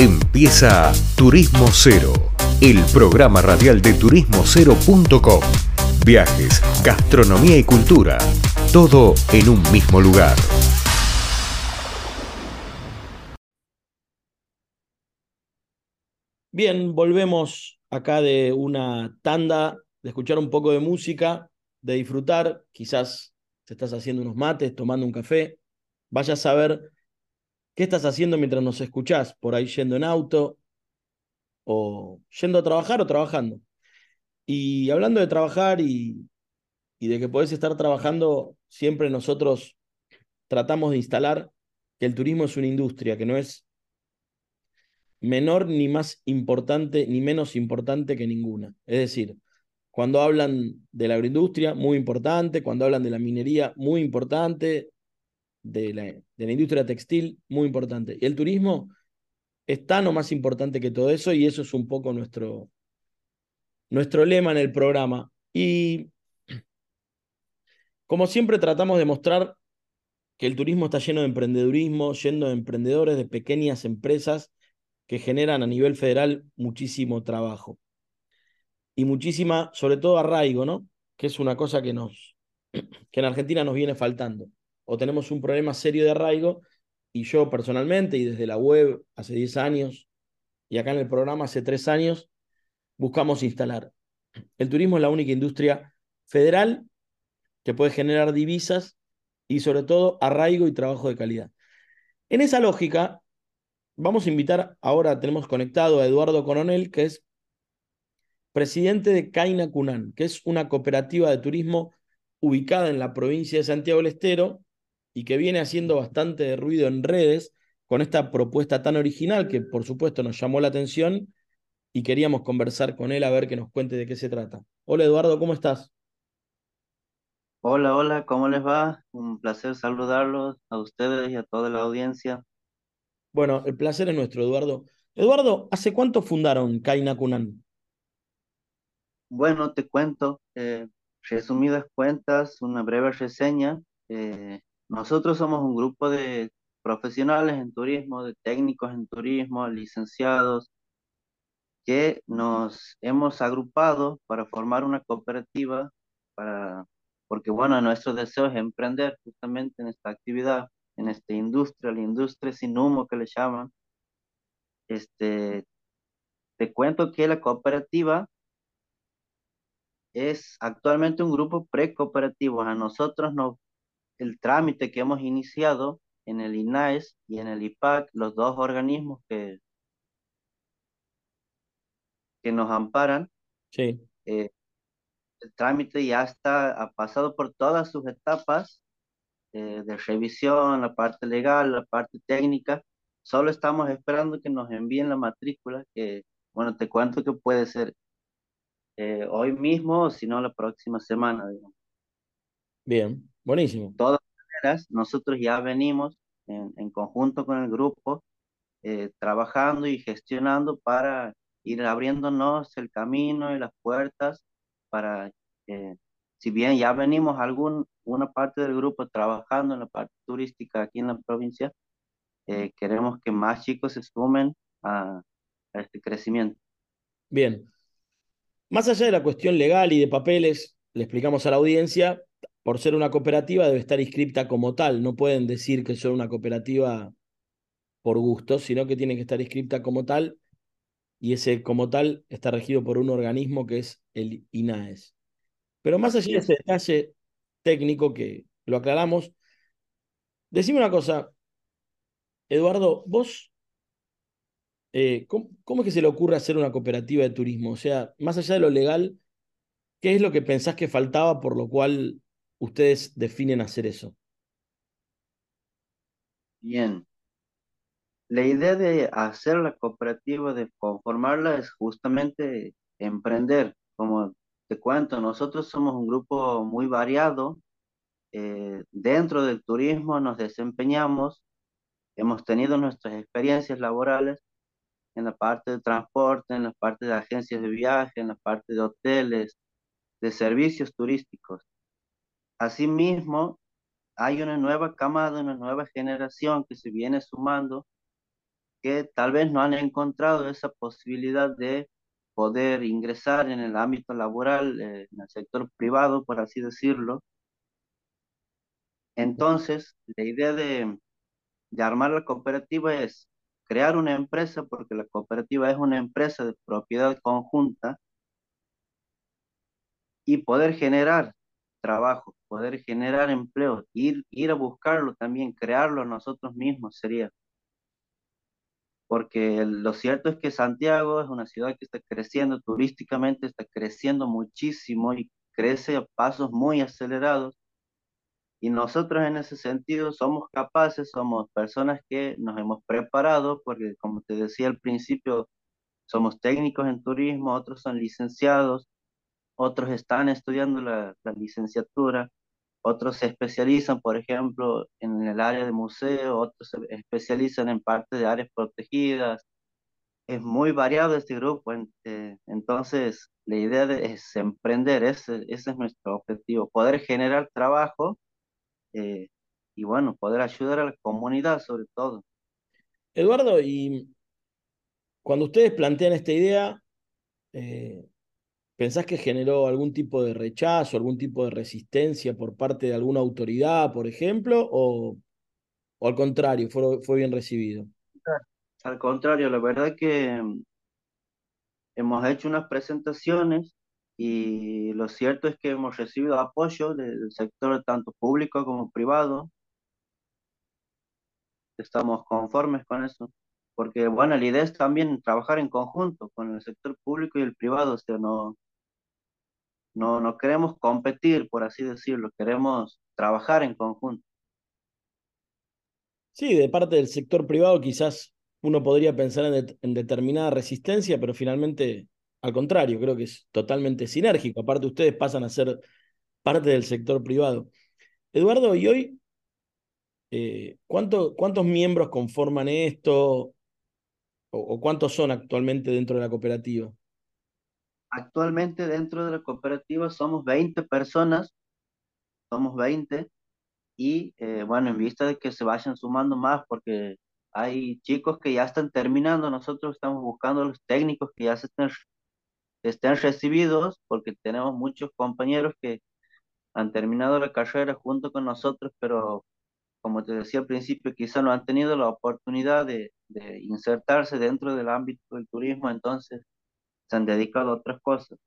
Empieza Turismo Cero, el programa radial de turismocero.com. Viajes, gastronomía y cultura, todo en un mismo lugar. Bien, volvemos acá de una tanda, de escuchar un poco de música, de disfrutar, quizás te estás haciendo unos mates, tomando un café, vayas a ver qué estás haciendo mientras nos escuchás, por ahí yendo en auto, o yendo a trabajar o trabajando. Y hablando de trabajar y, y de que podés estar trabajando, siempre nosotros tratamos de instalar que el turismo es una industria, que no es menor ni más importante ni menos importante que ninguna. Es decir, cuando hablan de la agroindustria, muy importante, cuando hablan de la minería, muy importante, de la, de la industria textil, muy importante. Y el turismo es tan más importante que todo eso y eso es un poco nuestro, nuestro lema en el programa. Y como siempre tratamos de mostrar que el turismo está lleno de emprendedurismo, lleno de emprendedores, de pequeñas empresas que generan a nivel federal muchísimo trabajo y muchísima, sobre todo arraigo, ¿no? Que es una cosa que nos, que en Argentina nos viene faltando. O tenemos un problema serio de arraigo y yo personalmente y desde la web hace 10 años y acá en el programa hace 3 años buscamos instalar. El turismo es la única industria federal que puede generar divisas y sobre todo arraigo y trabajo de calidad. En esa lógica, vamos a invitar, ahora tenemos conectado a Eduardo Coronel, que es presidente de Caina Cunán, que es una cooperativa de turismo ubicada en la provincia de Santiago del Estero y que viene haciendo bastante ruido en redes con esta propuesta tan original que por supuesto nos llamó la atención y queríamos conversar con él a ver que nos cuente de qué se trata. Hola Eduardo, ¿cómo estás? Hola, hola, ¿cómo les va? Un placer saludarlos a ustedes y a toda la audiencia. Bueno, el placer es nuestro, Eduardo. Eduardo, ¿hace cuánto fundaron Caina Cunán? Bueno, te cuento, eh, resumidas cuentas, una breve reseña. Eh, nosotros somos un grupo de profesionales en turismo, de técnicos en turismo, licenciados, que nos hemos agrupado para formar una cooperativa, para, porque bueno, nuestro deseo es emprender justamente en esta actividad, en esta industria, la industria sin humo que le llaman. Este, te cuento que la cooperativa es actualmente un grupo pre-cooperativo. A nosotros nos, el trámite que hemos iniciado en el INAES y en el IPAC, los dos organismos que, que nos amparan, Sí. eh, el trámite ya está, ha pasado por todas sus etapas eh, de revisión, la parte legal, la parte técnica. Solo estamos esperando que nos envíen la matrícula, que, bueno, te cuento que puede ser eh, hoy mismo o si no la próxima semana, digamos. Bien, buenísimo. De todas maneras, nosotros ya venimos en, en conjunto con el grupo eh, trabajando y gestionando para ir abriéndonos el camino y las puertas para, eh, si bien ya venimos algún, una parte del grupo trabajando en la parte turística aquí en la provincia, eh, queremos que más chicos se sumen a, a este crecimiento. Bien. Más allá de la cuestión legal y de papeles, le explicamos a la audiencia, por ser una cooperativa debe estar inscripta como tal. No pueden decir que son una cooperativa por gusto, sino que tiene que estar inscripta como tal y ese como tal está regido por un organismo que es el INAES. Pero más allá de ese detalle técnico que lo aclaramos, decime una cosa, Eduardo, vos, eh, ¿cómo, ¿cómo es que se le ocurre hacer una cooperativa de turismo? O sea, más allá de lo legal, ¿qué es lo que pensás que faltaba por lo cual ustedes definen hacer eso? Bien. La idea de hacer la cooperativa, de conformarla, es justamente emprender. Como te cuento, nosotros somos un grupo muy variado. eh, dentro del turismo nos desempeñamos, hemos tenido nuestras experiencias laborales en la parte de transporte, en la parte de agencias de viaje, en la parte de hoteles, de servicios turísticos. Asimismo, hay una nueva camada, una nueva generación que se viene sumando que tal vez no han encontrado esa posibilidad de poder ingresar en el ámbito laboral, eh, en el sector privado, por así decirlo. Entonces, la idea de, de armar la cooperativa es crear una empresa, porque la cooperativa es una empresa de propiedad conjunta, y poder generar trabajo, poder generar empleo, ir, ir a buscarlo también, crearlo nosotros mismos sería. Porque lo cierto es que Santiago es una ciudad que está creciendo turísticamente, está creciendo muchísimo y crece a pasos muy acelerados. Y nosotros en ese sentido somos capaces, somos personas que nos hemos preparado, porque como te decía al principio, somos técnicos en turismo, otros son licenciados, otros están estudiando la, licenciatura, otros se especializan, por ejemplo, en el área de museo, otros se especializan en parte de áreas protegidas. Es muy variado este grupo, eh, entonces la idea es emprender, ese, ese es nuestro objetivo, poder generar trabajo eh, y bueno, poder ayudar a la comunidad sobre todo. Eduardo, y cuando ustedes plantean esta idea, eh, ¿pensás que generó algún tipo de rechazo, algún tipo de resistencia por parte de alguna autoridad, por ejemplo, o, al contrario, fue, fue bien recibido? Al contrario, la verdad que hemos hecho unas presentaciones y lo cierto es que hemos recibido apoyo del sector tanto público como privado. Estamos conformes con eso, porque bueno, la idea es también trabajar en conjunto con el sector público y el privado, o sea, no, no, queremos competir, por así decirlo, queremos trabajar en conjunto. Sí, de parte del sector privado quizás uno podría pensar en, en determinada resistencia, pero finalmente al contrario, creo que es totalmente sinérgico. Aparte, ustedes pasan a ser parte del sector privado. Eduardo, ¿y hoy eh, cuántos miembros conforman esto? O, cuántos son actualmente dentro de la cooperativa? Actualmente dentro de la cooperativa somos 20 personas, somos 20, y eh, bueno, en vista de que se vayan sumando más, porque hay chicos que ya están terminando, nosotros estamos buscando los técnicos que ya se están estén recibidos, porque tenemos muchos compañeros que han terminado la carrera junto con nosotros, pero como te decía al principio, quizá no han tenido la oportunidad de, de insertarse dentro del ámbito del turismo, entonces se han dedicado a otras cosas.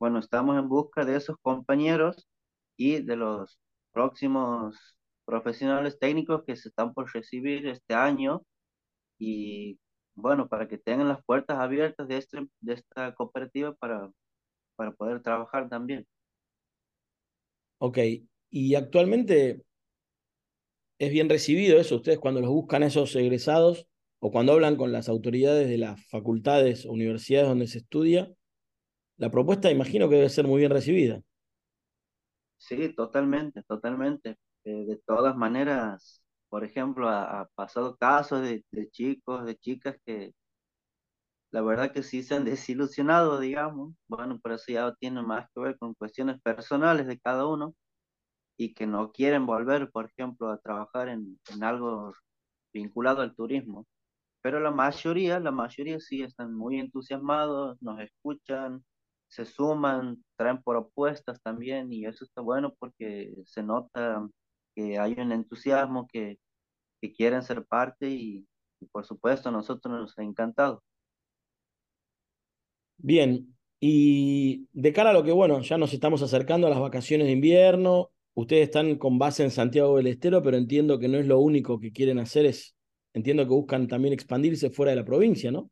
Bueno, estamos en busca de esos compañeros y de los próximos profesionales técnicos que se están por recibir este año y bueno, para que tengan las puertas abiertas de, este, de esta cooperativa para, para poder trabajar también. Ok, y actualmente es bien recibido eso, ustedes cuando los buscan esos egresados o cuando hablan con las autoridades de las facultades o universidades donde se estudia, la propuesta imagino que debe ser muy bien recibida. Sí, totalmente, totalmente. Eh, de todas maneras, por ejemplo, ha, pasado casos de, chicos, de chicas que la verdad que sí se han desilusionado, digamos. Bueno, pero eso ya tiene más que ver con cuestiones personales de cada uno y que no quieren volver, por ejemplo, a trabajar en, en algo vinculado al turismo. Pero la mayoría, la mayoría sí están muy entusiasmados, nos escuchan, se suman, traen propuestas también y eso está bueno porque se nota que hay un entusiasmo, que, que quieren ser parte y, por supuesto nosotros nos ha encantado. Bien, y de cara a lo que, bueno, ya nos estamos acercando a las vacaciones de invierno, ustedes están con base en Santiago del Estero, pero entiendo que no es lo único que quieren hacer, es, entiendo que buscan también expandirse fuera de la provincia, ¿no?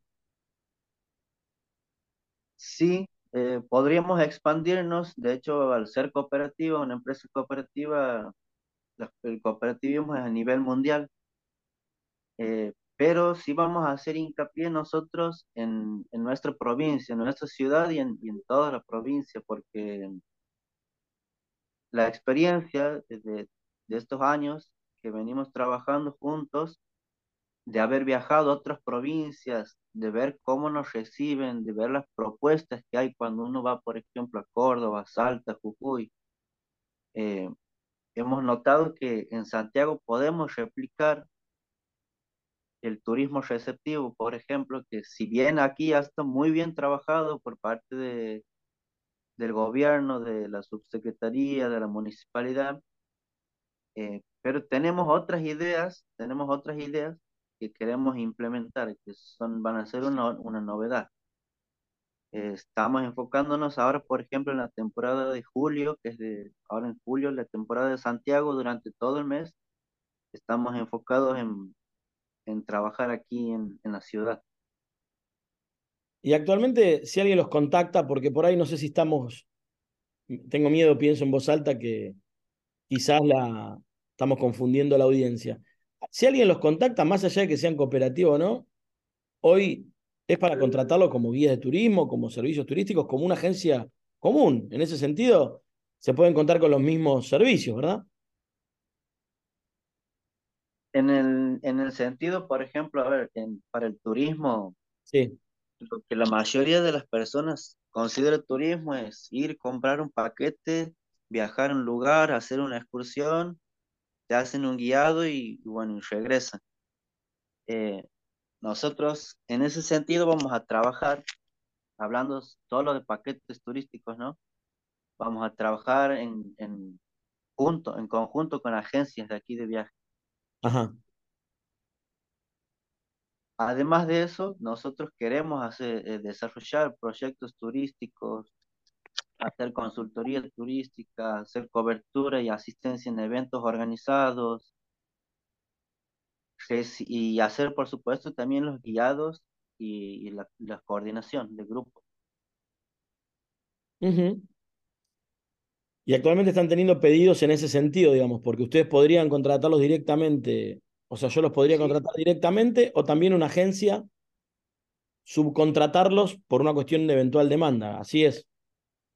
Sí, eh, podríamos expandirnos, de hecho, al ser cooperativa, una empresa cooperativa, el cooperativismo es a nivel mundial, eh, pero sí vamos a hacer hincapié nosotros en, en nuestra provincia, en nuestra ciudad y en, y en toda la provincia, porque la experiencia de, de estos años que venimos trabajando juntos, de haber viajado a otras provincias, de ver cómo nos reciben, de ver las propuestas que hay cuando uno va, por ejemplo, a Córdoba, Salta, Jujuy. Eh, hemos notado que en Santiago podemos replicar el turismo receptivo, por ejemplo, que si bien aquí ya está muy bien trabajado por parte de, del gobierno, de la subsecretaría, de la municipalidad, eh, pero tenemos otras ideas, tenemos otras ideas que queremos implementar, que son, van a ser una, una novedad. Eh, estamos enfocándonos ahora, por ejemplo, en la temporada de julio, que es de ahora en julio, la temporada de Santiago, durante todo el mes, estamos enfocados en, en trabajar aquí en, en la ciudad. Y actualmente, si alguien los contacta, porque por ahí no sé si estamos, tengo miedo, pienso en voz alta, que quizás la estamos confundiendo la audiencia. Si alguien los contacta, más allá de que sean cooperativos o no, hoy es para contratarlo como guía de turismo, como servicios turísticos, como una agencia común. En ese sentido, se pueden contar con los mismos servicios, ¿verdad? En el, en el sentido, por ejemplo, a ver, en, para el turismo, Sí. lo que la mayoría de las personas considera turismo es ir, comprar un paquete, viajar a un lugar, hacer una excursión, te hacen un guiado y, y bueno, y regresan. Eh, nosotros en ese sentido vamos a trabajar, hablando solo de paquetes turísticos, ¿no? Vamos a trabajar en, en, junto, en conjunto con agencias de aquí de viaje. Ajá. Además de eso, nosotros queremos hacer, eh, desarrollar proyectos turísticos, hacer consultoría turística, hacer cobertura y asistencia en eventos organizados, y hacer, por supuesto, también los guiados y, y la, la coordinación de grupo. Y actualmente están teniendo pedidos en ese sentido, digamos, porque ustedes podrían contratarlos directamente, o sea, yo los podría Sí, contratar directamente o también una agencia subcontratarlos por una cuestión de eventual demanda. Así es.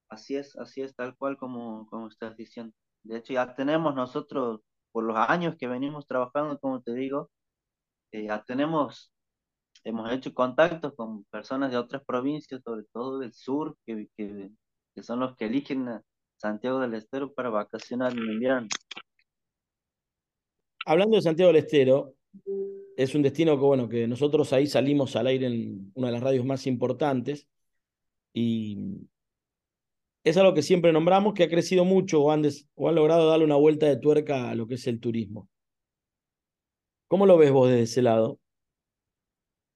Así es, así es, tal cual como, como estás diciendo. De hecho, ya tenemos nosotros, por los años que venimos trabajando, como te digo, eh, ya tenemos hemos hecho contactos con personas de otras provincias, sobre todo del sur, que, que, que son los que eligen a Santiago del Estero para vacacionar en invierno. Hablando de Santiago del Estero, es un destino que, bueno, que nosotros ahí salimos al aire en una de las radios más importantes y es algo que siempre nombramos, que ha crecido mucho o han, logrado darle una vuelta de tuerca a lo que es el turismo. ¿Cómo lo ves vos desde ese lado?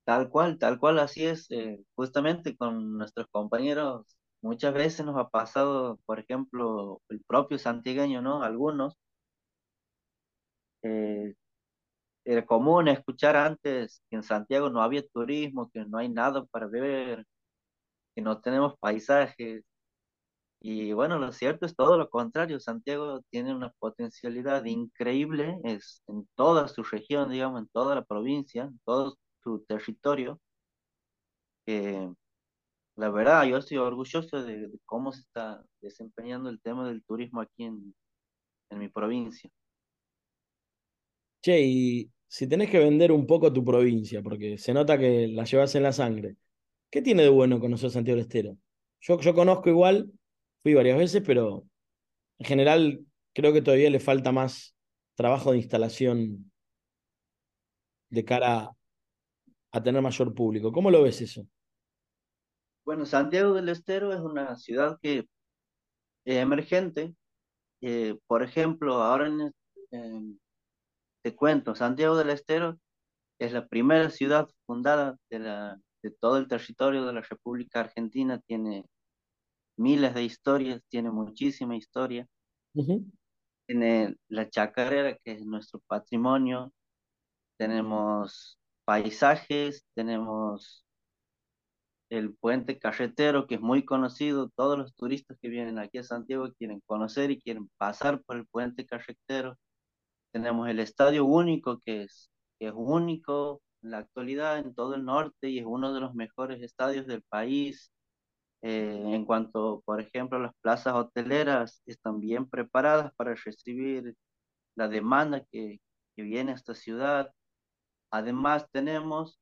Tal cual, tal cual, así es. eh, justamente con nuestros compañeros, muchas veces nos ha pasado, por ejemplo, el propio santiagueño, ¿no? Algunos, eh, era común escuchar antes que en Santiago no había turismo, que no hay nada para ver, que no tenemos paisajes. Y bueno, lo cierto es todo lo contrario. Santiago tiene una potencialidad increíble es en toda su región, digamos, en toda la provincia, en todo su territorio, que la verdad yo estoy orgulloso de, de cómo se está desempeñando el tema del turismo aquí en, en mi provincia. Che, y si tenés que vender un poco tu provincia, porque se nota que la llevas en la sangre, ¿qué tiene de bueno conocer Santiago del Estero? Yo, yo conozco igual, fui varias veces, pero en general creo que todavía le falta más trabajo de instalación de cara a tener mayor público. ¿Cómo lo ves eso? Bueno, Santiago del Estero es una ciudad que es emergente. eh, por ejemplo, ahora te cuento, Santiago del Estero Es la primera ciudad fundada de, la, de todo el territorio de la República Argentina, tiene miles de historias, tiene muchísima historia. Ujú. Tiene la chacarera, que es nuestro patrimonio, tenemos paisajes, tenemos el puente carretero, que es muy conocido, todos los turistas que vienen aquí a Santiago quieren conocer y quieren pasar por el puente carretero. Tenemos el estadio único, que es, que es único en la actualidad en todo el norte y es uno de los mejores estadios del país. Eh, en cuanto, por ejemplo, las plazas hoteleras están bien preparadas para recibir la demanda que, que viene a esta ciudad. Además, tenemos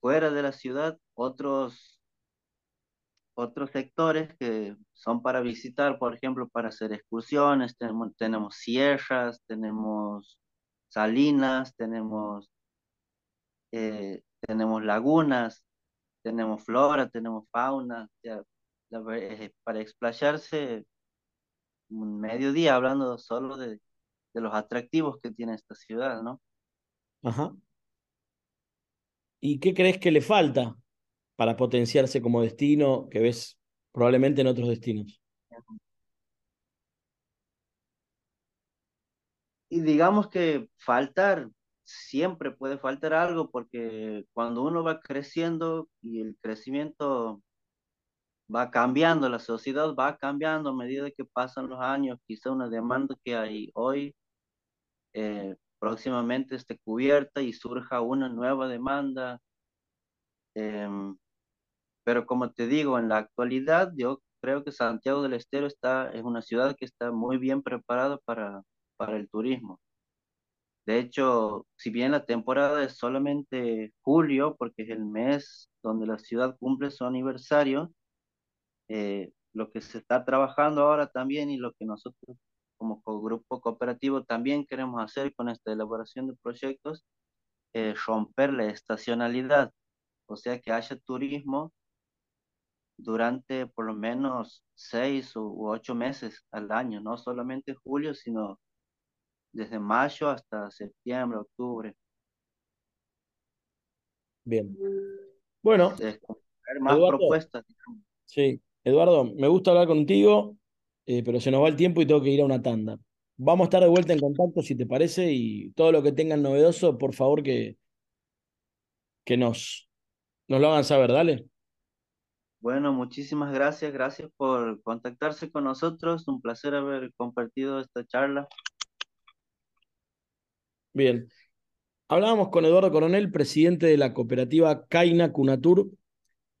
fuera de la ciudad otros, otros sectores que son para visitar, por ejemplo, para hacer excursiones. Tenemos, tenemos sierras, tenemos salinas, tenemos eh, tenemos lagunas, tenemos flora, tenemos fauna, para explayarse un mediodía hablando solo de, de los atractivos que tiene esta ciudad, ¿no? Ajá. ¿Y qué crees que le falta para potenciarse como destino que ves probablemente en otros destinos? Y digamos que faltar, siempre puede faltar algo porque cuando uno va creciendo y el crecimiento va cambiando, la sociedad va cambiando a medida que pasan los años, quizá una demanda que hay hoy eh, próximamente esté cubierta y surja una nueva demanda. Em, pero como te digo, en la actualidad yo creo que Santiago del Estero está, es una ciudad que está muy bien preparada para, para el turismo. De hecho, si bien la temporada es solamente julio, porque es el mes donde la ciudad cumple su aniversario, eh, lo que se está trabajando ahora también y lo que nosotros como grupo cooperativo también queremos hacer con esta elaboración de proyectos es romper la estacionalidad, o sea que haya turismo durante por lo menos seis u ocho meses al año, no solamente julio, sino desde mayo hasta septiembre, octubre. Bien. Bueno, más propuestas. Sí, Eduardo, me gusta hablar contigo, eh, pero se nos va el tiempo y tengo que ir a una tanda. Vamos a estar de vuelta en contacto si te parece y todo lo que tengan novedoso, por favor que, que nos, nos lo hagan saber, dale. Bueno, muchísimas gracias, gracias por contactarse con nosotros, un placer haber compartido esta charla. Bien, hablábamos con Eduardo Coronel, presidente de la cooperativa Caina Cunatur,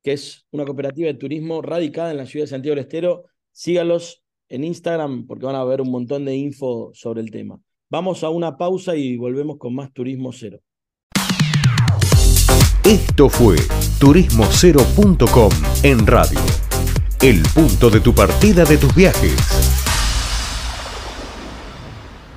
que es una cooperativa de turismo radicada en la ciudad de Santiago del Estero. Sígalos en Instagram porque van a ver un montón de info sobre el tema. Vamos a una pausa y volvemos con más Turismo Cero. Esto fue turismocero.com en radio. El punto de tu partida de tus viajes.